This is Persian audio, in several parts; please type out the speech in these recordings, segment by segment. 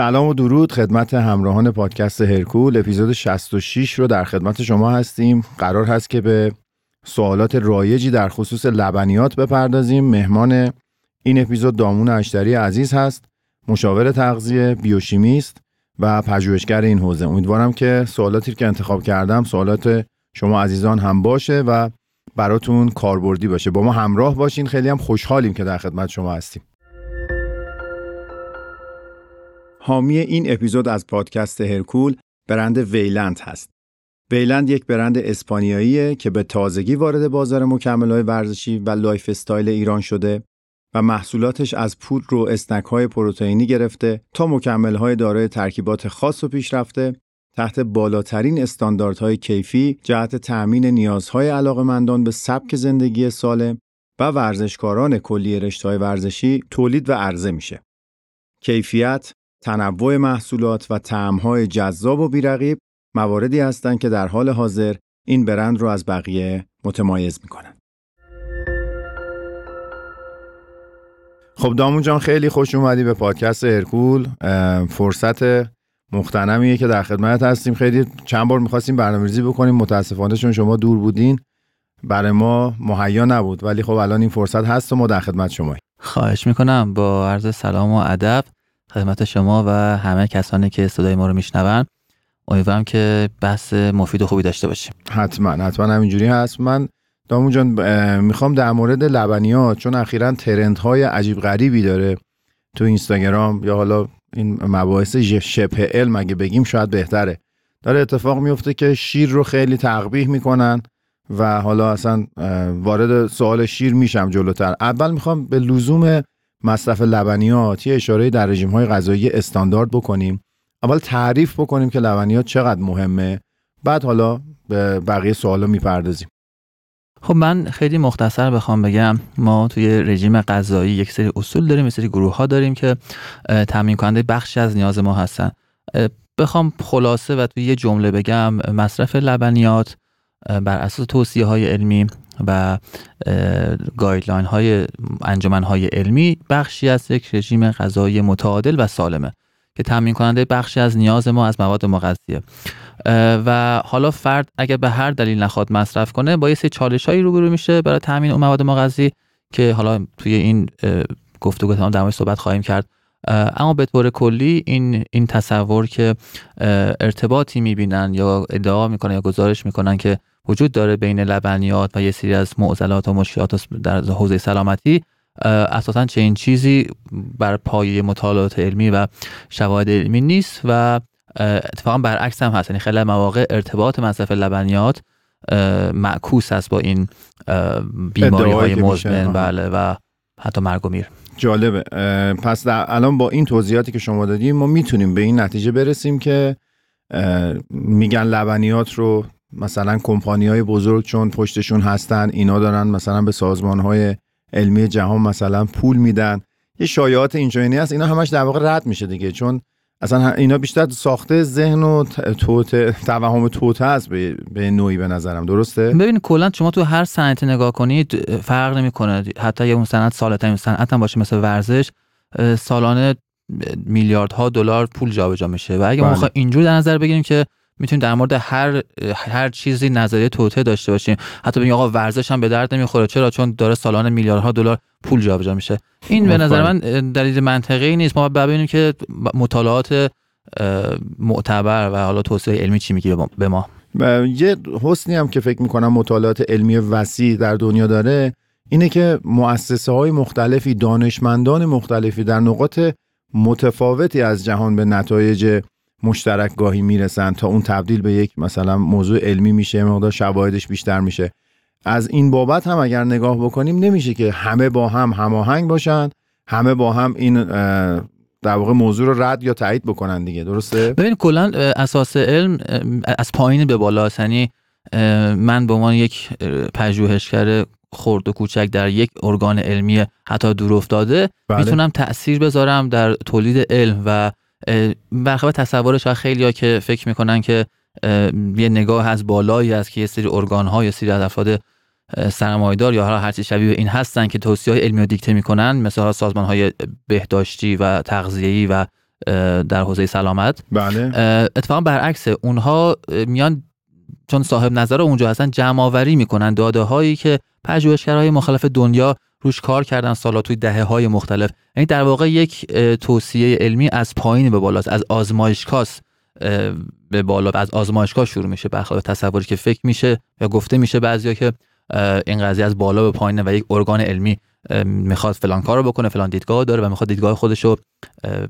سلام و درود خدمت همراهان پادکست هرکول. اپیزود 66 رو در خدمت شما هستیم. قرار هست که به سوالات رایجی در خصوص لبنیات بپردازیم. مهمان این اپیزود دامون اشتری عزیز هست مشاور تغذیه بیوشیمیست و پژوهشگر این حوزه. امیدوارم که سوالاتی که انتخاب کردم سوالات شما عزیزان هم باشه و براتون کاربردی باشه. با ما همراه باشین. خیلی هم خوشحالیم که در خدمت شما هستیم. حامی این اپیزود از پادکست هرکول برند ویلند هست. ویلند یک برند اسپانیاییه که به تازگی وارد بازار مکمل‌های ورزشی و lifestyle ایران شده و محصولاتش از پودر و های پروتئینی گرفته تا مکمل‌های دارای ترکیبات خاص و پیشرفته تحت بالاترین استانداردهای کیفی جهت تأمین نیازهای علاقمندان به سبک زندگی سالم و ورزشکاران کلیه رشته‌های ورزشی تولید و عرضه میشه. کیفیت، تنوع محصولات و طعم‌های جذاب و بیرقیب مواردی هستند که در حال حاضر این برند رو از بقیه متمایز می‌کنن. خب دامون جان خیلی خوش اومدی به پادکست ارکول فرصت مختنمیه که در خدمت هستیم. خیلی چند بار می‌خواستیم برنامه‌ریزی بکنیم. متاسفانه چون شما دور بودین برای ما مهیا نبود. ولی خب الان این فرصت هست و ما در خدمت شما خواهش می‌کنم. با عرض سلام و ادب خدمت شما و همه کسانی که صدای ما رو میشنون. امیدوارم که بحث مفید و خوبی داشته باشیم. حتما حتما همینجوری هست. من دامون جان می‌خوام در مورد لبنیات چون اخیرا ترنت های عجیب غریبی داره تو اینستاگرام یا حالا این مباحث شبه علم اگه بگیم شاید بهتره. داره اتفاق میفته که شیر رو خیلی تقبیح می‌کنن و حالا اصلا وارد سوال شیر میشم جلوتر. اول می‌خوام به لزوم مصرف لبنیات یه اشاره در رژیم های غذایی استاندارد بکنیم. اول تعریف بکنیم که لبنیات چقدر مهمه. بعد حالا به بقیه سوالا می‌پردازیم. خب من خیلی مختصر بخوام بگم ما توی رژیم غذایی یک سری اصول داریم یک سری گروه ها داریم که تامین کننده بخشی از نیاز ما هستن. بخوام خلاصه و توی یه جمله بگم مصرف لبنیات بر اساس توصیه های علمی و گایدلاین های انجمن های علمی بخشی از یک رژیم غذایی متعادل و سالمه که تامین کننده بخشی از نیاز ما از مواد مغذیه. و حالا فرد اگر به هر دلیل نخواد مصرف کنه با یه سری چالش هایی روبرو میشه برای تامین اون مواد مغذی که حالا توی این گفتگو تمام در صحبت خواهیم کرد. اما به طور کلی این این تصور که ارتباطی می‌بینن یا ادعا می‌کنن یا گزارش می‌کنن که وجود داره بین لبنیات و یه سری از معضلات و مشکلات در حوزه سلامتی اساسا چنین چیزی بر پایه مطالعات علمی و شواهد علمی نیست و اتفاقا برعکس هم هست. یعنی خیلی مواقع ارتباط مصرف لبنیات معکوس است با این بیماری های مزمن. بله و حتی مرگ و میر. جالبه. پس الان با این توضیحاتی که شما دادیم ما می‌تونیم به این نتیجه برسیم که میگن لبنیات رو مثلا کمپانی های بزرگ چون پشتشون هستن اینا دارن مثلا به سازمان های علمی جهان مثلا پول میدن. یه شایعات اینجوری هست اینا همش در واقع رد میشه دیگه. چون اصلا اینا بیشتر ساخته ذهن و توت توهم توت هست به, به نوعی به نظرم. درسته؟ ببین کلا شما تو هر صنعتی نگاه کنید فرق نمی‌کنه. حتی یه اون صنعت سالترین صنعت هم باشه مثل ورزش سالانه میلیاردها دلار پول جابجا میشه. و اگه ما بله. اینجور در نظر بگیریم که می‌تونیم در مورد هر هر چیزی نظریه توته داشته باشیم حتی بگیم آقا ورزش هم به درد نمی‌خوره. چرا؟ چون داره سالانه میلیاردها دلار پول جابجا میشه. این به نظر من دلیل منطقی نیست. ما ببینیم که مطالعات معتبر و حالا توصیه علمی چی میگه به ما. یه حسنی هم که فکر می‌کنم مطالعات علمی وسیع در دنیا داره اینه که مؤسسه های مختلفی دانشمندان مختلفی در نقاط متفاوتی از جهان به نتایج مشترک گاهی می‌رسن تا اون تبدیل به یک مثلا موضوع علمی میشه مقدار شواهدش بیشتر میشه. از این بابت هم اگر نگاه بکنیم نمیشه که همه با هم هماهنگ باشن همه با هم این در واقع موضوع رو رد یا تایید بکنن دیگه. درسته؟ ببین کلا اساس علم از پایین به بالا یعنی من به عنوان یک پژوهشگر خرد و کوچک در یک ارگان علمی حتی دور افتاده بله. می‌تونم تاثیر بذارم در تولید علم و برخلاف تصورش خیلی ها که فکر می‌کنن که یه نگاه از بالایی است که یه سری ارگان ها یا سری از افراد سرمایدار یا هر چیز شبیه این هستن که توصیه های علمی رو دیکته می‌کنن مثل سازمان های بهداشتی و تغذیه‌ای و در حوزه سلامت. بله. اتفاقا برعکس اونها میان چون صاحب نظر اونجا هستن جمع آوری می‌کنن. داده هایی که پژوهشگرهای مختلف دنیا روش کار کردن سالا توی دهه های مختلف. یعنی در واقع یک توصیه علمی از پایین به بالاست از آزمایشگاه به بالا از آزمایشگاه شروع میشه برخلاف تصوری که فکر میشه یا گفته میشه بعضیا که این قضیه از بالا به پایین و یک ارگان علمی می‌خواد فلان کار رو بکنه فلان دیدگاه داره و می‌خواد دیدگاه خودش رو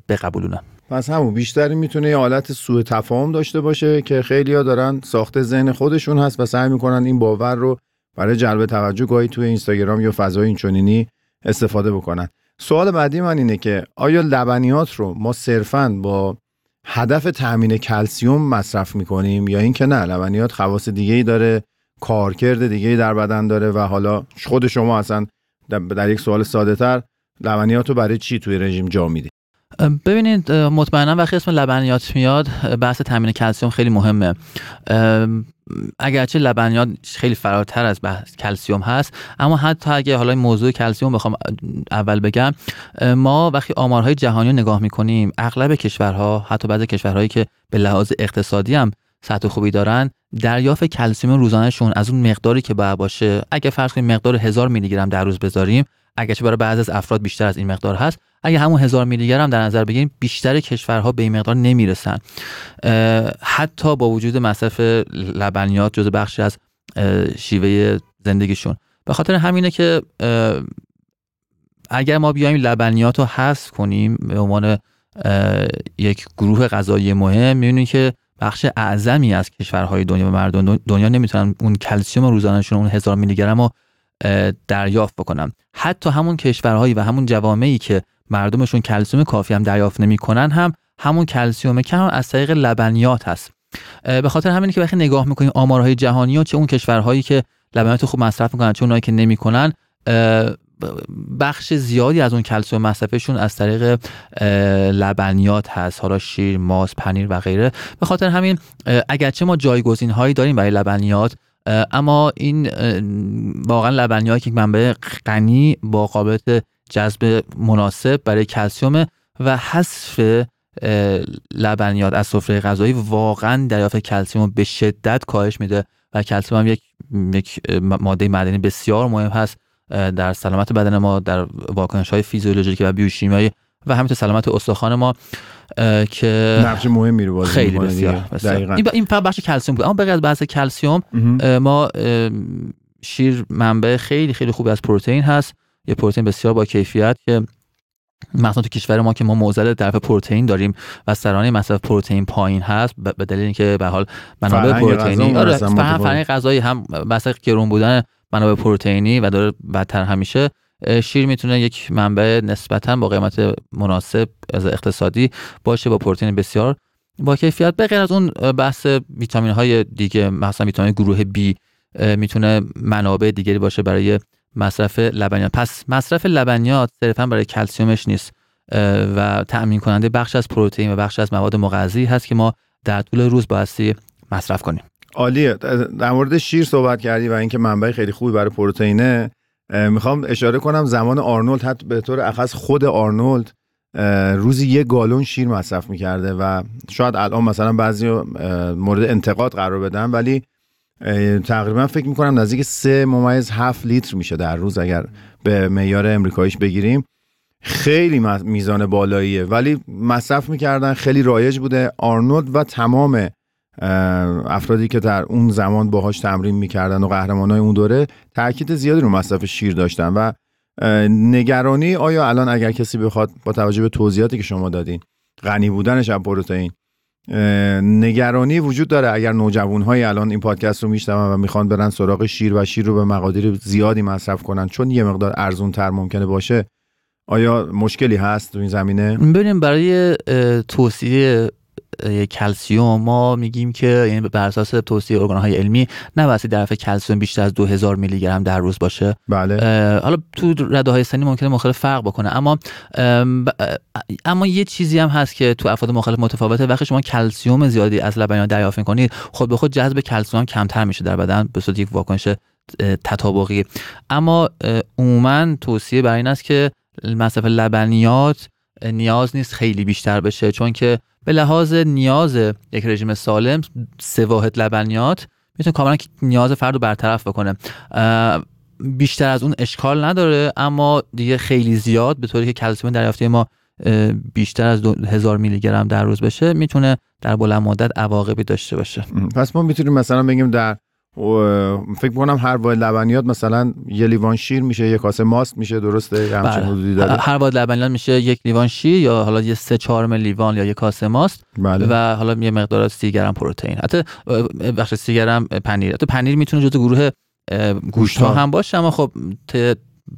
بقبولونه. پس همون بیشتری می‌تونه یه حالت سوء تفاهم داشته باشه که خیلیا دارن ساخت ذهن خودشون هست و سعی می‌کنن این باور رو برای جلب توجه گاهی توی اینستاگرام یا فضای اینچنینی استفاده بکنن. سوال بعدی من اینه که آیا لبنیات رو ما صرفا با هدف تامین کلسیوم مصرف می‌کنیم یا اینکه نه لبنیات خواص دیگه ای داره کارکرد دیگه ای در بدن داره و حالا خود شما اصلا در یک سوال ساده تر لبنیات رو برای چی توی رژیم جا میدی؟ ببینید مطمئنا وقتی اسم لبنیات میاد بحث تامین کلسیوم خیلی مهمه. اگرچه لبنیات خیلی فراتر از بحث کلسیوم هست اما حتی اگه حالا موضوع کلسیوم بخوام اول بگم ما وقتی آمارهای جهانی رو نگاه می‌کنیم اغلب کشورها حتی بعضی کشورهایی که به لحاظ اقتصادی هم سطح خوبی دارن دریافت کلسیوم روزانهشون از اون مقداری که باید باشه. اگه فرض کنیم مقدار هزار میلی گرم در روز بذاریم اگرچه برای بعضی از افراد بیشتر از این مقدار هست اگه همون هزار میلی گرم در نظر بگیریم بیشتر کشورها به این مقدار نمی‌رسن. حتی با وجود مصرف لبنیات جز بخشی از شیوه زندگیشون. به خاطر همینه که اگر ما بیایم لبنیات رو حذف کنیم به عنوان یک گروه غذایی مهم می‌بینیم که بخش اعظمی از کشورهای دنیا و مردم دنیا نمی‌تونن اون کلسیوم روزانهشون اون هزار میلی گرم رو دریافت بکنن. حتی همون کشورهایی و همون جوامعی که مردمشون کلسیوم کافی هم دریافت نمی‌کنن هم همون کلسیوم کم از طریق لبنیات هست. به خاطر همینه که وقتی نگاه می‌کنیم آمارهای جهانی و چه اون کشورهایی که لبنیات خوب مصرف می‌کنن چه اونایی که نمی‌کنن بخش زیادی از اون کلسیوم مصرفشون از طریق لبنیات هست. حالا شیر، ماست، پنیر و غیره. به خاطر همین اگرچه ما جایگزین هایی داریم برای لبنیات اما این واقعا لبنیات که منبع غنی با قابلیت جذب مناسب برای کلسیوم و حذف لبنیات از سفره غذایی واقعا دریافت کلسیوم به شدت کاهش میده و کلسیوم هم یک, یک ماده معدنی بسیار مهم هست در سلامت بدن ما در واکنش های فیزیولوژیکی و بیوشیمیایی و همینطور سلامت استخوان ما که نقش مهمی رو بازی خیلی بسیار, بسیار. این فقط بخش کلسیوم بود. اما بغیر از بحث کلسیوم ما شیر منبع خیلی خیلی خوبی از پروتئین هست. یه پروتئین بسیار با کیفیت که مثلا تو کشور ما که ما موزل طرف پروتئین داریم و سرانه مصرف پروتئین پایین هست به دلیل اینکه به حال منابع پروتئینی آره فرهنگ غذایی هم مثلا گرون بودن منابع پروتئینی و داره بدتر همیشه. شیر می‌تونه یک منبع نسبتا با قیمت مناسب از اقتصادی باشه با پروتئین بسیار با کیفیت. به غیر از اون بحث ویتامین های دیگه مثلا ویتامین گروه B می‌تونه منابع دیگری باشه برای مصرف لبنیات. پس مصرف لبنیات صرفا برای کلسیومش نیست و تأمین کننده بخش از پروتئین و بخش از مواد مغذی هست که ما در طول روز بایستی مصرف کنیم. عالیه. در مورد شیر صحبت کردی و اینکه منبع خیلی خوبی برای پروتئینه می‌خوام اشاره کنم زمان آرنولد حتی به طور اخص خود آرنولد روزی یه گالون شیر مصرف می‌کرده و شاید الان مثلا بعضی مورد انتقاد قرار بدن ولی تقریبا فکر می‌کنم نزدیک سه ممیز هفت لیتر میشه در روز اگر به معیار امریکاییش بگیریم. خیلی میزان بالاییه ولی مصرف می‌کردن خیلی رایج بوده. آرنولد و تمام افرادی که در اون زمان باهاش تمرین می‌کردن و قهرمانای اون دوره تاکید زیادی رو مصرف شیر داشتن. و نگرانی آیا الان اگر کسی بخواد با توجه به توضیحاتی که شما دادین غنی بودنش از پروتئین نگرانی وجود داره اگر نوجوان های الان این پادکست رو میشنون و می‌خوان برن سراغ شیر و شیر رو به مقادیر زیادی مصرف کنن چون یه مقدار ارزون تر ممکنه باشه آیا مشکلی هست تو این زمینه؟ ببینیم برای توصیه کلسیوم ما میگیم که یعنی بر اساس توصیه های علمی نباید دریافت کلسیوم بیشتر از 2000 میلی گرم در روز باشه. بله. حالا تو رده های سنی ممکنه مختلف فرق بکنه اما اما یه چیزی هم هست که تو افراد مختلف متفاوته. وقتی شما کلسیوم زیادی از لبنیات دریافت کنید خود به خود جذب کلسیوم کمتر میشه در بدن به صورت یک واکنش تطابقی. اما عموما توصیه بر این است که مصرف لبنیات نیاز نیست خیلی بیشتر بشه چون که به لحاظ نیاز یک رژیم سالم سه واحد لبنیات می‌تونه کاملا نیاز فرد رو برطرف بکنه. بیشتر از اون اشکال نداره اما دیگه خیلی زیاد به طوری که کلسیم دریافتی ما بیشتر از هزار میلی گرم در روز بشه می‌تونه در بلند مدت عواقبی داشته باشه. پس ما می‌تونیم مثلا بگیم در فکر کنم هر واحد لبنیات مثلا یه لیوان شیر میشه یه کاسه ماست میشه درسته؟ بله. داره. هر واحد لبنیات میشه یک لیوان شیر یا حالا یه سه چهار لیوان یا یه کاسه ماست بله. و حالا یه مقدار از 30 گرم پروتئین حتی بخش 30 گرم پنیر. حتی پنیر می‌تونه جزو گروه گوشت ها هم باشه اما خب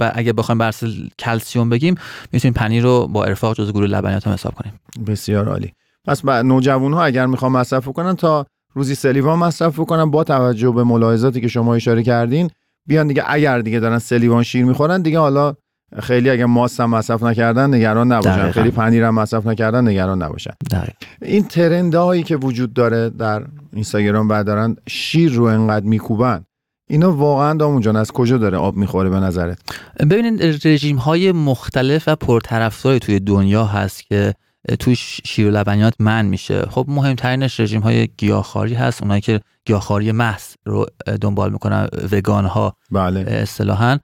اگه بخوایم بر کلسیوم بگیم می‌تونیم پنیر رو با ارفاق جزو گروه لبنیات هم حساب کنیم. بسیار عالی. پس نوجوان ها اگر می‌خوام مصرف کنن تا روزی سلیوان مصرف بکنن با توجه به ملاحظاتی که شما اشاره کردین. بیان دیگه اگر دیگه دارن سلیوان شیر می‌خورن دیگه حالا خیلی اگه ماست هم مصرف نکردن نگران نباشن. خیلی پنیر هم مصرف نکردن نگران نباشن. دقیقا. این ترنده هایی که وجود داره در اینستاگرام بعد دارن شیر رو انقدر میکوبن. اینا واقعا دامون جان از کجا داره آب می‌خوره به نظرت؟ ببینید رژیم های مختلف و پرطرفداری توی دنیا هست که توی شیر و لبنیات من میشه. خب مهمترینش رژیم های گیاهخواری هست اونایی که گیاهخواری محض رو دنبال می‌کنن وگان ها بله اصطلاحا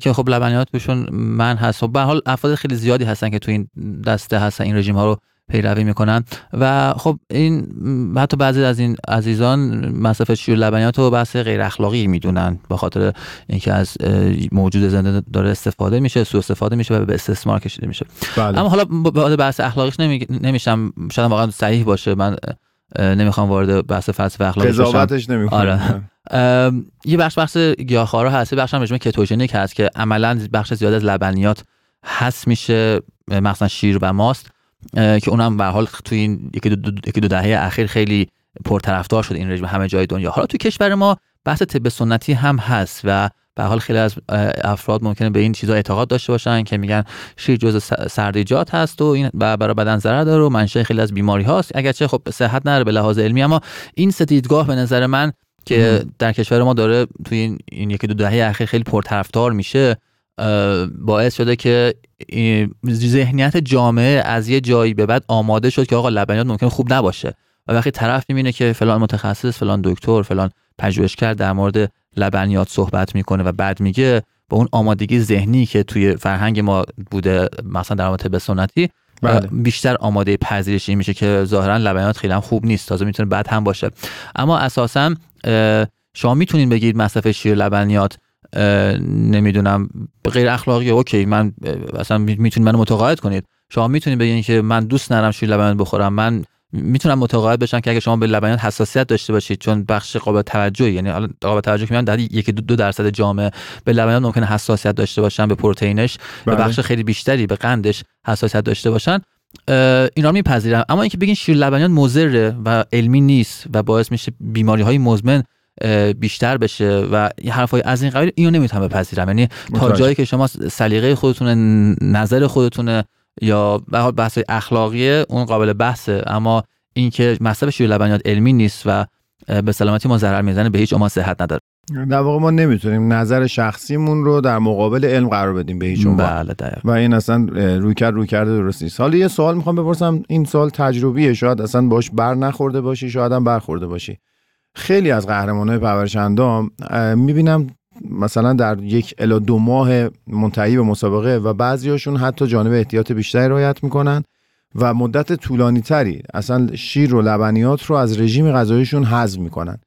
که خب لبنیات بهشون من هست. خب به حال افراد خیلی زیادی هستن که تو این دسته هستن این رژیم ها رو پیروی می‌کنن. و خب این حتی بعضی از این عزیزان مصرف شیر لبنیات رو بحث غیر اخلاقی می‌دونن به خاطر اینکه از موجود زنده داره استفاده میشه سوء استفاده میشه و به استثمار کشیده میشه. بله. اما حالا به بحث اخلاقیش نمی... نمیشم. شاید واقعا صحیح باشه. من نمی‌خوام وارد بحث فلسفه اخلاقی بشم. قضاوتش آره. یه بخش بخش گیاهخوارا هست. بخش هم رژیم کتوژنیک هست که عملا بخش زیاد از لبنیات هست میشه مثلا شیر و ماست. که اونم به حال توی این یکی دو, دو, دو دهه اخیر خیلی پرطرفدار شد این رژیم همه جای دنیا. حالا تو کشور ما بحث طب سنتی هم هست و به حال خیلی از افراد ممکنه به این چیزا اعتقاد داشته باشن که میگن شیر جز سردیجات هست و این برای بدن ضرر داره و منشأ خیلی از بیماری هاست. اگرچه خب صحت نداره به لحاظ علمی اما این سه دیدگاه به نظر من که در کشور ما داره توی این, این یکی دو دهه اخیر خیلی پرطرفدار میشه باعث شده که ذهنیت جامعه از یه جایی به بعد آماده شد که آقا لبنیات ممکن خوب نباشه و وقتی طرف می‌بینه که فلان متخصص فلان دکتر فلان پژوهشگر در مورد لبنیات صحبت می‌کنه و بعد میگه با اون آمادگی ذهنی که توی فرهنگ ما بوده مثلا در مورد به سنتی بله. بیشتر آماده پذیرشی میشه که ظاهرا لبنیات خیلی هم خوب نیست تازه می‌تونه بد هم باشه اما اساسا شما می‌تونین بگید مصرف شیر لبنیات نمی‌دونم. غیر اخلاقی اوکی من اصلا می‌تونید منو متقاعد کنید. شما می‌تونید بگین که من دوست ندارم شیر لبنیات بخورم. من می‌تونم متقاعد بشم که اگه شما به لبنیات حساسیت داشته باشید چون بخش قابل توجهی یعنی قابل توجه که در یکی دو, دو درصد جامعه به لبنیات ممکنه حساسیت داشته باشن به پروتئینش به بله. بخش خیلی بیشتری به قندش حساسیت داشته باشن. اینا میپذیرم اما اینکه بگین شیر لبنیات مضره و علمی نیست و باعث میشه بیماری های مزمن بیشتر بشه و حرفای از این قبیل اینو نمی‌تونم بپذیرم. یعنی تا جایی که شما سلیقه خودتونه نظر خودتونه یا به بحث اخلاقی اون قابل بحثه. اما اینکه مصرف شیر لبنیات علمی نیست و به سلامتی ما ضرر می‌زنه به هیچ ما صحت نداره. در واقع ما نمی‌تونیم نظر شخصیمون رو در مقابل علم قرار بدیم به هیچ بله و این اصلا روی کرد روی کرده درست نیست. حالا یه سوال می‌خوام بپرسم. این سوال تجربیه شاید اصلا باش بر نخورده باشی شاید هم برخورده باشی. خیلی از قهرمانای پرورشندام می‌بینم مثلا در یک الا دو ماه منتهی به مسابقه و بعضیاشون حتی جانب احتیاط بیشتری رعایت می‌کنن و مدت طولانی تری اصلا شیر و لبنیات رو از رژیم غذاییشون حذف می‌کنن.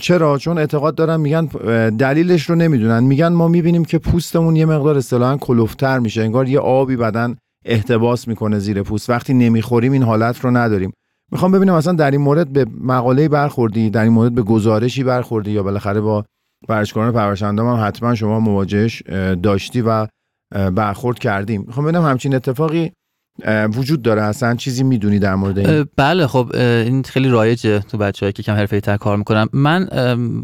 چرا؟ چون اعتقاد دارن میگن دلیلش رو نمی‌دونن. میگن ما می‌بینیم که پوستمون یه مقدار اصطلاحا کلوفتر میشه انگار یه آبی بدن احتباس می‌کنه زیر پوست. وقتی نمی‌خوریم این حالت رو نداریم. می‌خوام ببینم مثلا در این مورد به مقاله برخوردی در این مورد به گزارشی برخوردی یا بالاخره با ورزشکاران پرورشندام هم حتما شما مواجهش داشتی و برخورد کردیم. می‌خوام ببینم همچین اتفاقی وجود داره. اصلا چیزی می‌دونی در مورد این؟ بله خب این خیلی رایجه تو بچه‌ای که کم حرفه‌ای تر کار می‌کنم من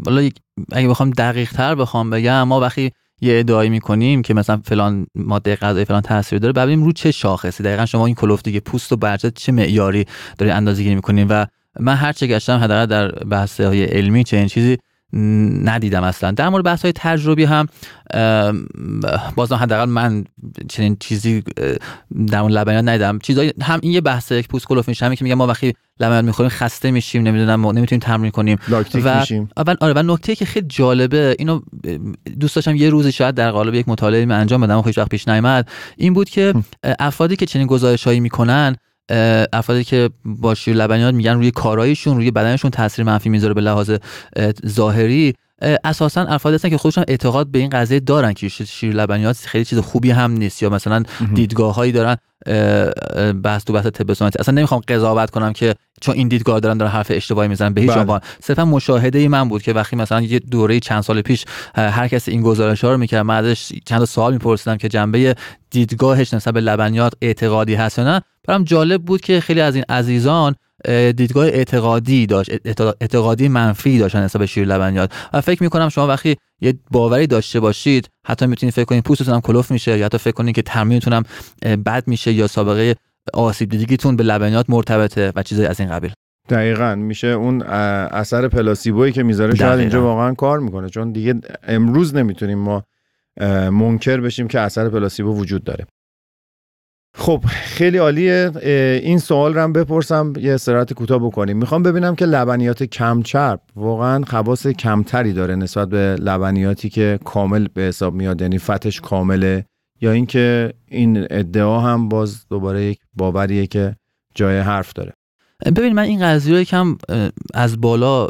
حالا اگه بخوام دقیق تر بخوام بگم ما وقتی یه ادعایی می‌کنیم که مثلا فلان ماده غذایی فلان تاثیر داره ببینیم رو چه شاخصی. دقیقا شما این کلوف دیگه پوست و برجت چه معیاری داری اندازه‌گیری می‌کنین. و من هر چه گشتم حداقل در بحث های علمی چه این چیزی ندیدم اصلا. در مورد بحث های تجربی هم بازم حداقل من چنین چیزی در مورد لبنیات ندیدم. چیزایی هم این یه بحثه یک پوست کلوف میشه که میگم ما وقتی لبنیات می‌خوریم خسته میشیم نمی‌دونم ما نمی‌تونیم تمرین کنیم. و میشیم. آره و نکته که خیلی جالبه اینو دوست داشتم یه روزی شاید در قالب یک مطالعه انجام بدم و هیچ وقت پیش نیامد این بود که افرادی که چنین گزارشهایی می‌کنن افرادی که با شیر لبنیات میگن روی کارایشون روی بدنشون تاثیر منفی می‌ذاره به لحاظ ظاهری. اساسا افراد هستن که خودشون اعتقاد به این قضیه دارن که شیر لبنیات خیلی چیز خوبی هم نیست یا مثلا دیدگاه هایی دارن. بحث تو بحث طب سنتی. اصلا نمی‌خوام قضاوت کنم که چون این دیدگاه دارن دارن حرف اشتباهی می‌زنن. به هیچ بله. عنوان. صرفا مشاهده من بود که وقتی مثلا یه دوره چند سال پیش هر کسی این گزارش ها رو می‌کرد من ازش چند سوال میپرسیدم که جنبه دیدگاهش نسبت به لبنیات اعتقادی هست یا نه. برام جالب بود که خیلی از این عزیزان دیدگاه اعتقادی داشت اعتقادی منفی داشتن به شیر لبنیات و فکر می‌کنم شما وقتی یه باوری داشته باشید حتی می‌تونید فکر کنید پوستتون هم کلوف میشه یا حتی فکر کنید که تمرینتون هم بد میشه یا سابقه آسیب دیدگیتون به لبنیات مرتبطه و چیزایی از این قبیل. دقیقا. میشه اون اثر پلاسیبویی که می‌ذاره شاید اینجا واقعا کار می‌کنه. چون دیگه امروز نمی‌تونیم ما منکر بشیم که اثر پلاسیبو وجود داره. خب خیلی عالیه. این سوال رو هم بپرسم یه استراحت کوتاه بکنیم. می‌خوام ببینم که لبنیات کمچرب واقعا خواص کمتری داره نسبت به لبنیاتی که کامل به حساب میاد یعنی فتش کامله یا اینکه این ادعا هم باز دوباره یک باوریه که جای حرف داره. ببین من این قضیه رو یکم از بالا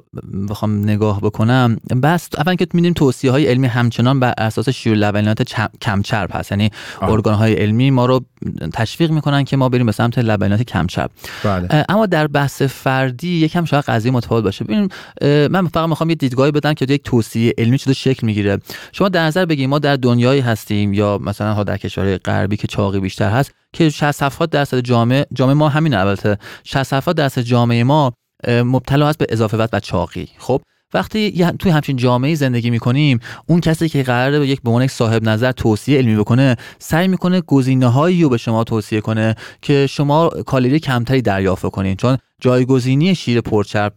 بخوام نگاه بکنم. بس اول که میدیم توصیه های علمی همچنان بر اساس شیر لبنیات کمچرب هست. یعنی ارگان های علمی ما رو تشویق می‌کنن که ما بریم به سمت لبنیات کمچرب. بله. اما در بحث فردی یکم شاید قضیه متفاوت باشه. ببین من فقط می‌خوام یه دیدگاهی بدم که یک توصیه علمی چطور شکل می‌گیره. شما در نظر بگیرید ما در دنیایی هستیم یا مثلا ها در کشورهای غربی که چاقی بیشتر هست که 60 70 درصد جامعه جامعه ما همین البته. 60 70 درصد جامعه ما مبتلا هست به اضافه وزن و چاقی. خب؟ وقتی توی همچین جامعه زندگی می‌کنیم اون کسی که قراره به یک به عنوان صاحب نظر توصیه علمی بکنه سعی می‌کنه گزینه هایی رو به شما توصیه کنه که شما کالری کمتری دریافت کنین چون جایگزینی شیر پرچرب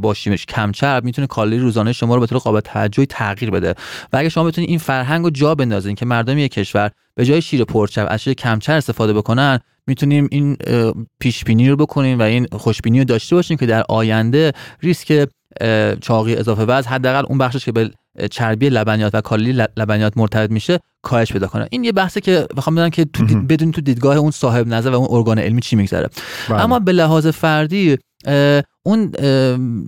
با شیمش کمچرب می‌تونه کالری روزانه شما رو به طور قابل توجهی تغییر بده. و اگه شما بتونید این فرهنگ رو جا بندازین که مردم یک کشور به جای شیر پرچرب از شیر کمچرب استفاده بکنن می‌تونیم این پیش بینی رو بکنیم و این خوشبینی رو داشته باشیم که در آینده ریسک چاقی اضافه وزن حداقل اون بخشش که به چربی لبنیات و کالری لبنیات مرتبط میشه کاهش پیدا کنه. این یه بحثی که بخوام بدونم که تو بدون تو دیدگاه اون صاحب نظر و اون ارگان علمی چی میگذره. بله. اما به لحاظ فردی اون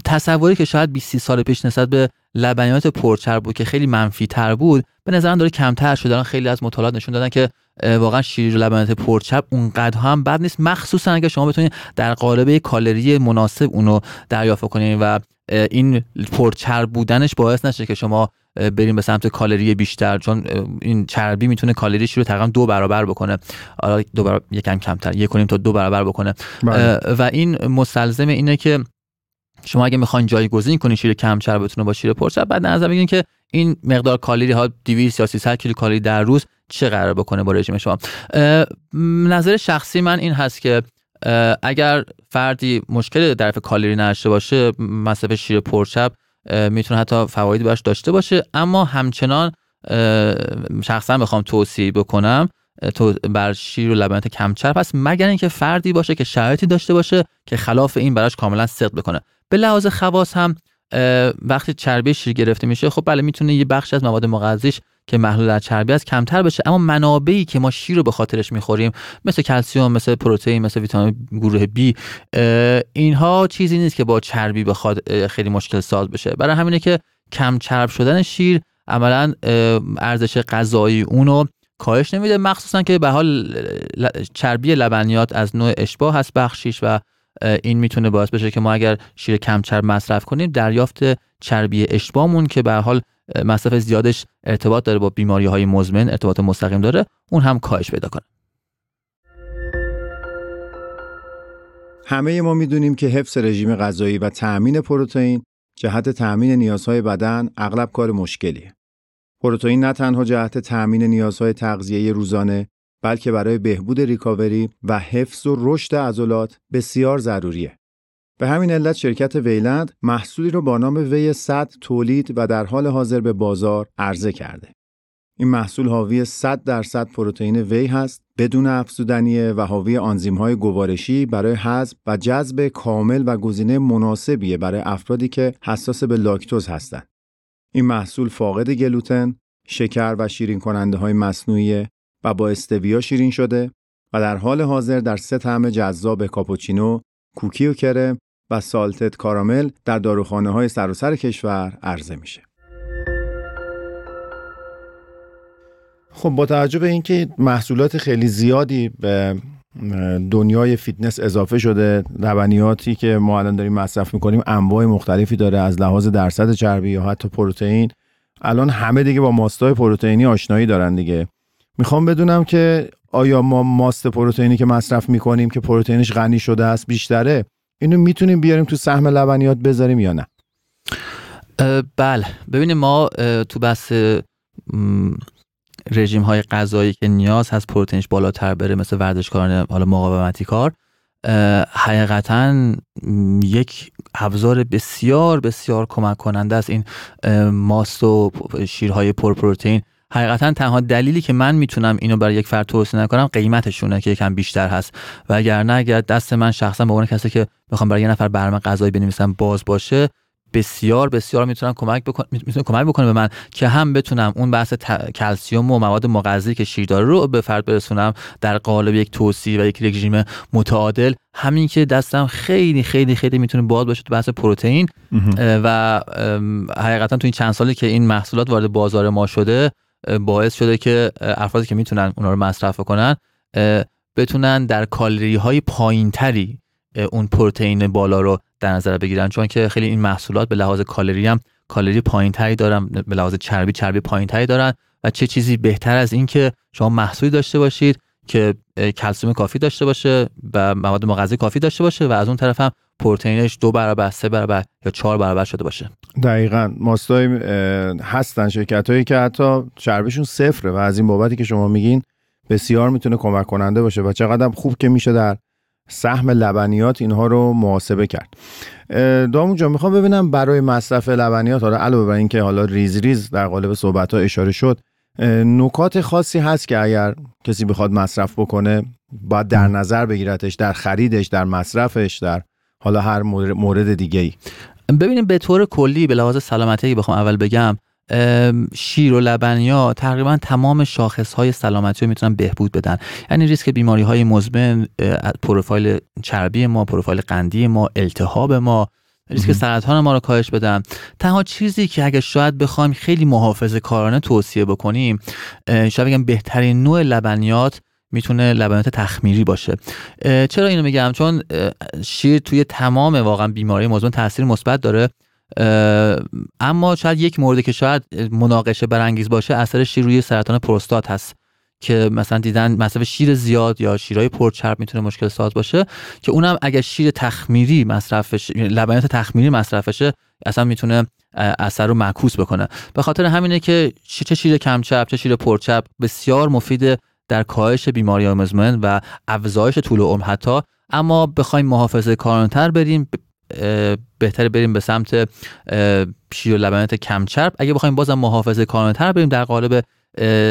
تصوری که شاید 20 سال پیش نسبت به لبنیات پرچرب بود که خیلی منفی تر بود به نظرم داره کمتر شده خیلی از مطالعات نشون دادن که واقعا شیر لبنیات پرچرب اونقدر هم بد نیست. مخصوصا اگه شما بتونید در قالب کالری مناسب اونو دریافت کنید و این پرچرب بودنش باعث نشه که شما بریم به سمت کالری بیشتر چون این چربی می‌تونه کالریش رو تقریبا دو برابر بکنه. دو برابر یکم کمتر یک کنیم تا دو برابر بکنه. بله. و این مستلزم اینه که شما اگه می‌خواین جایگزین کنین شیر کم چربتون با شیر پرچرب بعد نظر بگیرین که این مقدار کالری ها 200 یا 300 کیلو کالری در روز چه قرار بکنه با رژیم شما؟ نظر شخصی من این هست که اگر فردی مشکل در کالری نداشته باشه مصرف شیر پرچرب می‌تونه حتی فوایدی براش داشته باشه. اما همچنان شخصا بخوام توصیه بکنم تو بر شیر و لبنیات کمچرب هست مگر اینکه فردی باشه که شرایطی داشته باشه که خلاف این براش کاملا صدق بکنه. به لحاظ خواص هم وقتی چربی شیر گرفته میشه خب بله می‌تونه یه بخش از مواد مغذیش که محلول در چربی است کمتر بشه. اما منابعی که ما شیر رو به خاطرش می‌خوریم مثل کلسیوم مثل پروتئین مثل ویتامین گروه بی اینها چیزی نیست که با چربی بخواد خیلی مشکل ساز بشه. برای همینه که کم چرب شدن شیر عملا ارزش غذایی اونو کاهش نمیده مخصوصا که به حال چربی لبنیات از نوع اشباه هست بخشیش و این می‌تونه باعث بشه که ما اگر شیر کم چرب مصرف کنیم دریافت چربی اشباهمون که به حال مصرف زیادش ارتباط داره با بیماری های مزمن ارتباط مستقیم داره اون هم کاهش پیدا کنه همه ما می‌دونیم که حفظ رژیم غذایی و تأمین پروتئین جهت تأمین نیازهای بدن اغلب کار مشکلیه. پروتئین نه تنها جهت تأمین نیازهای تغذیه روزانه بلکه برای بهبود ریکاوری و حفظ و رشد عضلات بسیار ضروریه. به همین علت شرکت ویلند محصولی رو با نام وی 100 تولید و در حال حاضر به بازار عرضه کرده. این محصول حاوی 100 درصد پروتئین وی هست بدون افزودنیه و حاوی های گوارشی برای حذف و جذب کامل و گزینه مناسبیه برای افرادی که حساس به لاکتوز هستند. این محصول فاقد گلوتن، شکر و شیرین کننده های مصنوعی و با استویا شیرین شده و در حال حاضر در سه طعم جذاب کاپوچینو، کوکی و کرم و سالتت کارامل در داروخانه های سراسر کشور عرضه میشه. خب با توجه به اینکه محصولات خیلی زیادی به دنیای فیتنس اضافه شده لبنیاتی که ما الان داریم مصرف می‌کنیم انواع مختلفی داره از لحاظ درصد چربی یا حتی پروتئین الان همه دیگه با ماستای پروتئینی آشنایی دارن دیگه می‌خوام بدونم که آیا ما ماست پروتئینی که مصرف می‌کنیم که پروتئینش غنی شده است بیشتره؟ اینو می‌تونیم بیاریم تو سهم لبنیات بذاریم یا نه؟ بله. ببینیم ما تو بحث رژیم های غذایی که نیاز هست پروتئینش بالاتر بره مثل ورزشکاران حالا مقاومتی کار حقیقتا یک ابزار بسیار بسیار کمک کننده است. این ماست و شیرهای پرپروتئین حقیقتا تنها دلیلی که من می‌تونم اینو برای یک فرد توصیه نکنم قیمتشونه که یکم بیشتر هست. و اگر نه اگر دست من شخصا به عنوان کسی که می‌خوام برای یه نفر برنامه غذایی بنویسم باز باشه بسیار بسیار می‌تونن کمک بکن می‌تونه کمک بکنه به من که هم بتونم اون بحث کلسیوم و مواد مغذی که شیر داره رو به فرد برسونم در قالب یک توصیه و یک رژیم متعادل همین که دستم خیلی خیلی خیلی می‌تونه باز باشه تو بحث پروتئین. و حقیقتا تو این چند سالی که این محصولات وارد بازار ما شده باعث شده که افرادی که می‌تونن اونا رو مصرف کنن بتونن در کالری های پایین تری اون پروتئین بالا رو در نظر بگیرن. چون که خیلی این محصولات به لحاظ کالری هم کالری پایین تری دارن به لحاظ چربی چربی پایین تری دارن و چه چیزی بهتر از این که شما محصولی داشته باشید که کلسیم کافی داشته باشه و مواد مغذی کافی داشته باشه و از اون طرف هم پروتئینش دو برابر سه برابر یا چهار برابر شده باشه. دقیقا. ماستای هستن شرکت هایی که حتی چربیشون صفره و از این بابتی که شما میگین بسیار می‌تونه کمک کننده باشه و چقدر خوب که میشه در سهم لبنیات اینها رو محاسبه کرد. دامون جان می‌خوام ببینم برای مصرف لبنیات حالا علاوه بر اینکه حالا ریز ریز در قالب صحبت ها اشاره شد نکات خاصی هست که اگر کسی بخواد مصرف بکنه باید در نظر بگیرتش در خریدش در مصرفش در حالا هر مورد دیگه ای ببینیم به طور کلی به لحاظ سلامتی بخوام اول بگم شیر و لبنیات تقریبا تمام شاخص های سلامتی رو می‌تونن بهبود بدن. یعنی ریسک بیماری های مزمن پروفایل چربی ما پروفایل قندی ما التهاب ما ریسک سرطان ما رو کاهش بدن. تنها چیزی که اگر شاید بخوایم خیلی محافظه کارانه توصیه بکنیم شاید بگم بهترین نوع لبنیات می‌تونه لبنیات تخمیری باشه. چرا اینو میگم؟ چون شیر توی تمام واقعا بیماری مزمن تاثیر مثبت داره. اما شاید یک مورد که شاید مناقشه برانگیز باشه اثر شیر روی سرطان پروستات هست. که مثلا دیدن مصرف شیر زیاد یا شیرهای پرچرب می‌تونه مشکل ساز باشه که اونم اگر شیر تخمیری مصرفش لبنیات تخمیری مصرفشه اصلا می‌تونه اثر رو معکوس بکنه. به خاطر همینه که چه شیر کم چرب چه شیر پرچرب بسیار مفید در کاهش بیماری مزمن و افزایش طول عمر حتی. اما بخوایم محافظه کارانتر بریم بهتره بریم به سمت شیر و لبنیات کمچرب. اگه بخوایم بازم محافظه کارانتر بریم در قالب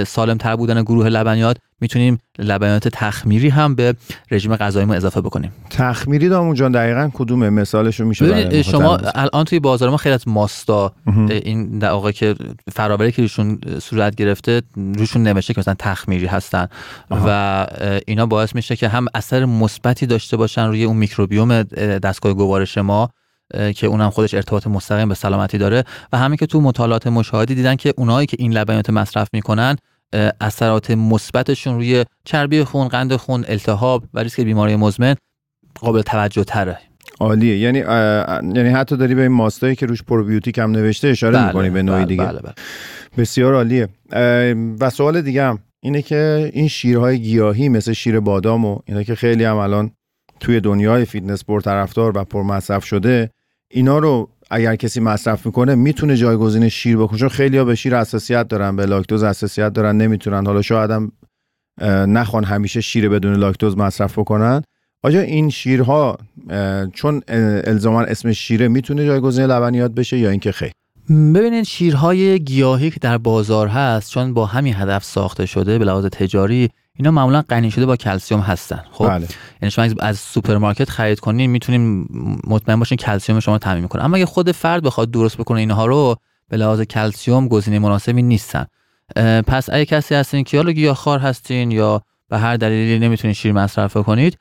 سالم تر بودن گروه لبنیات می‌تونیم لبنیات تخمیری هم به رژیم غذایی ما اضافه بکنیم. تخمیری دامون جان دقیقا کدومه؟ مثالش رو میشه شما الان توی بازار ما خیلی از ماستا این در که فراوری که روشون صورت گرفته روشون نوشته که مثلا تخمیری هستن. و اینا باعث میشه که هم اثر مثبتی داشته باشن روی اون میکروبیوم دستگاه گوارش ما. که اونم خودش ارتباط مستقیم به سلامتی داره. و همین که تو مطالعات مشاهدی دیدن که اونایی که این لبنیات مصرف می‌کنن اثرات مثبتشون روی چربی خون، قند خون، التهاب و ریسک بیماری مزمن قابل توجه تره. عالیه. یعنی یعنی حتی داری به این ماستایی که روش پروبیوتیک هم نوشته اشاره بله، می‌کنی به نوعی بله، دیگه. بله بله. بسیار عالیه. و سوال دیگه هم اینه که این شیرهای گیاهی مثل شیر بادام و اینا که خیلی هم الان توی دنیای فیتنس پرطرفدار و پرمصرف شده اینا رو اگر کسی مصرف می‌کنه می‌تونه جایگزین شیر بکنه. چون خیلی ها به شیر حساسیت دارن به لاکتوز حساسیت دارن نمی‌تونن. حالا شاید هم نخوان همیشه شیر بدون لاکتوز مصرف بکنن. آیا این شیرها چون الزاما اسم شیره می‌تونه جایگزین لبنیات بشه یا اینکه خیر؟ ببینید شیرهای گیاهی که در بازار هست چون با همین هدف ساخته شده به لحاظ تجاری اینا معمولا غنی شده با کلسیوم هستن. خب؟ بله. یعنی شما از سوپرمارکت خرید کنین می‌تونین مطمئن باشین کلسیوم شما تامین می‌کنه. اما اگه خود فرد بخواد درست بکنه اینها رو به لحاظ کلسیوم گزینه مناسبی نیستن. پس اگه کسی هستین که گیاه‌خوار هستین یا به هر دلیلی نمی‌تونین شیر مصرف کنید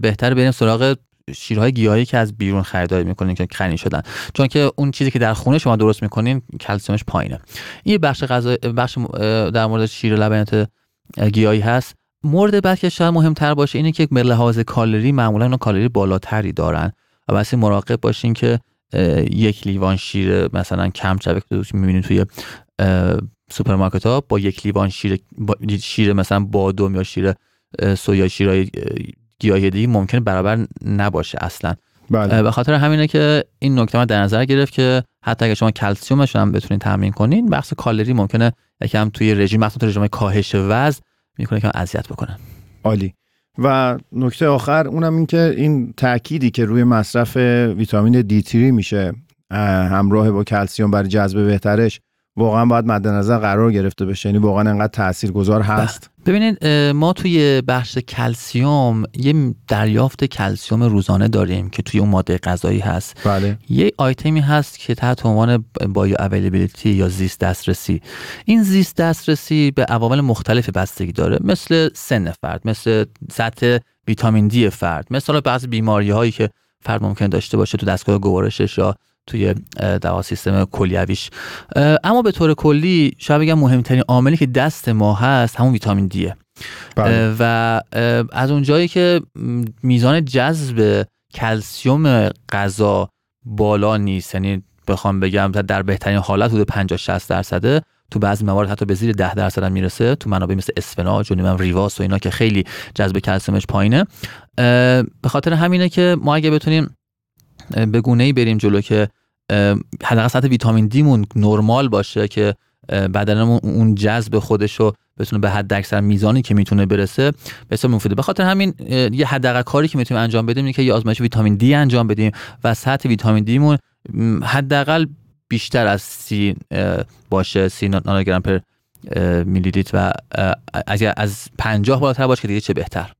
بهتر بریم سراغ شیرهای گیاهی که از بیرون خریداری می‌کنین که غنی شدن. چون که اون چیزی که در خونه شما درست می‌کنین کلسیمش پایینه. این بخش غذا بخش در مورد شیر لبنیات گیاهی هست. مورد بعد که شاید مهمتر باشه اینه که به لحاظ کالری معمولا اون کالری بالاتری دارن و پس مراقب باشین که یک لیوان شیر مثلا کم چربه که می‌بینید توی سوپرمارکت ها با یک لیوان شیر شیر مثلا بادوم یا شیر سویا شیرای گیاهی دیگه ممکن برابر نباشه اصلا. بله. به خاطر همینه که این نکته من در نظر گرفت که حتی اگه شما کلسیومش هم بتونید تامین کنین بخش کالری ممکنه یکم توی رژیم مثلا رژیم کاهش وزن می‌کنه که اذیت بکنه عالی و نکته آخر اونم این که این تأکیدی که روی مصرف ویتامین دی میشه همراه با کلسیوم برای جذب بهترش واقعا باید مد نظر قرار گرفته بشه یعنی واقعا انقدر تاثیرگذار. هست ببینید ما توی بخش کلسیوم یه دریافت کلسیوم روزانه داریم که توی اون ماده غذایی هست. بله. یه آیتمی هست که تحت عنوان بایو اویلیبیلیتی یا زیست دسترسی. این زیست دسترسی به عوامل مختلف بستگی داره. مثل سن فرد مثل سطح ویتامین دی فرد مثل بعضی بیماری هایی که فرد ممکن داشته باشه تو دستگاه گوارشش یا توی در سیستم کلیویش. اما به طور کلی شاید بگم مهمترین عاملی که دست ما هست همون ویتامین دیه. بله. و از اونجایی که میزان جذب کلسیوم غذا بالا نیست یعنی بخوام بگم در بهترین حالت حدود 50 60 درصده تو بعضی موارد حتی به زیر 10 درصد هم می‌رسه تو منابع مثل اسفناج و ریواس و اینا که خیلی جذب کلسیمش پایینه. به خاطر همینه که ما اگه بتونیم به گونه ای بریم جلو که حداقل سطح ویتامین دیمون نرمال باشه که بدنمون اون جذب خودش رو بتونه به حد اکثر میزانی که می‌تونه برسه بسیار مفیده. به خاطر همین یه حداقل کاری که می‌تونیم انجام بدیم اینه که یه آزمایش ویتامین دی انجام بدیم و سطح ویتامین دیمون حداقل بیشتر از سی باشه سی نانوگرم پر میلی لیتر و اگر از 50 بالاتر باشه که دیگه چه بهتر.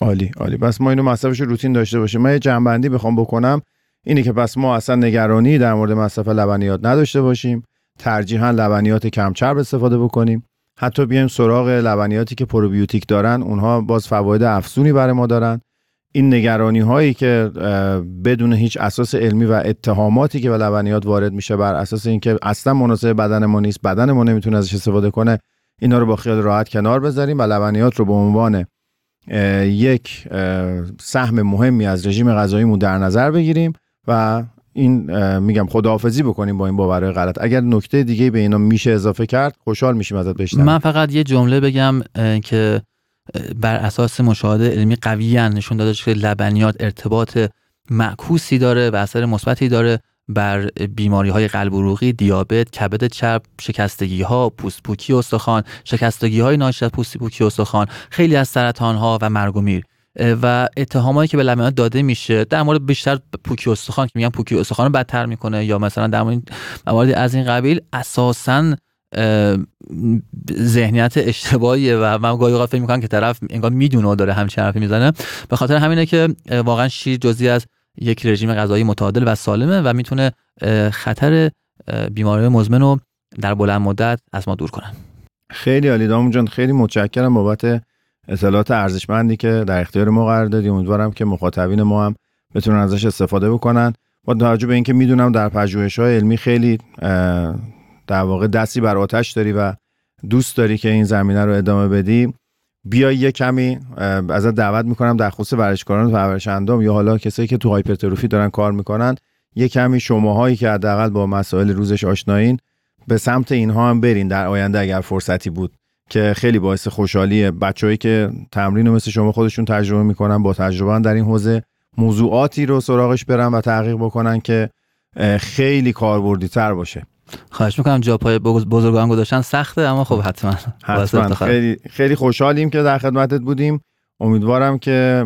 عالی عالی. بس ما اینو مصرفش روتین داشته باشیم. من یه جنبندی بخوام بکنم. اینه که پس ما اصلا نگرانی در مورد مصرف لبنیات نداشته باشیم. ترجیحا لبنیات کم چرب استفاده بکنیم. حتی بیایم سراغ لبنیاتی که پروبیوتیک دارن اونها باز فواید افزونی برای ما دارن. این نگرانی هایی که بدون هیچ اساس علمی و اتهاماتی که به لبنیات وارد میشه بر اساس اینکه اصلا مناسب بدن ما نیست بدن ما نمی‌تونه ازش استفاده کنه اینا رو با خیال راحت کنار بذاریم و لبنیات رو به عنوان یک سهم مهمی از رژیم غذاییمون در نظر بگیریم. و این میگم خداحافظی بکنیم با این باورهای غلط. اگر نکته دیگه به اینا میشه اضافه کرد خوشحال میشیم ازت بشنویم. من فقط یه جمله بگم که بر اساس مشاهده علمی قوی نشون داده که لبنیات ارتباط معکوسی داره و اثر مثبتی داره بر بیماری های قلب عروقی، دیابت، کبد چرب، شکستگی ها، پوست پوکی استخوان، شکستگی های ناشی از پوست پوکی استخوان، خیلی از سرطان ها و مرگ و میر. و اتهامایی که به لبنیات داده میشه در مورد بیشتر پوکی استخوان که میگن پوکی استخوان رو بدتر می‌کنه یا مثلا در مورد از این قبیل اساسا ذهنیت اشتباهیه و من گاهی اوقات فکر می‌کنم که طرف انگار می‌دونه و داره همچین حرفی می‌زنه. به خاطر همینه که واقعا شیر جزی از یک رژیم غذایی متعادل و سالمه و می‌تونه خطر بیماری مزمن رو در بلند مدت از ما دور کنه. خیلی عالی. دامون جان خیلی متشکرم بابت اطلاعات ارزشمندی که در اختیار ما قرار دادی. امیدوارم که مخاطبین ما هم بتونن ازش استفاده بکنن. با توجه به اینکه می‌دونم در پژوهش‌های علمی خیلی در واقع دستی بر آتش داری و دوست داری که این زمینه رو ادامه بدی بیا یه کمی ازت دعوت می‌کنم در خصوص ورزشکاران و پرورش اندام یا حالا کسایی که تو هایپرتروفی دارن کار می‌کنن یه کمی شماهایی که حداقل با مسائل روزش آشنایین به سمت اینها هم برین. در آینده اگر فرصتی بود که خیلی باعث خوشحالیه. بچههایی که تمرین رو مثل شما خودشون تجربه می‌کنن با تجربه در این حوزه موضوعاتی رو سراغش برن و تحقیق بکنن که خیلی کاربردی تر باشه. خواهش می‌کنم جا پای بزرگان گذاشتن سخته اما خب حتما. حتما. خیلی خیلی خوشحالیم که در خدمتت بودیم. امیدوارم که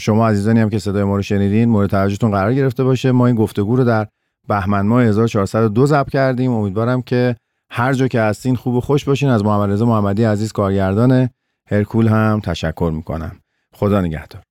شما عزیزانی هم که صدای ما رو شنیدین مورد توجهتون قرار گرفته باشه. ما این گفتگو رو در بهمن ماه 1402 ضبط کردیم. امیدوارم که هر جا که هستین خوب و خوش باشین. از محمد رضا محمدی عزیز کارگردان هرکول هم تشکر می‌کنم. خدا نگهدار.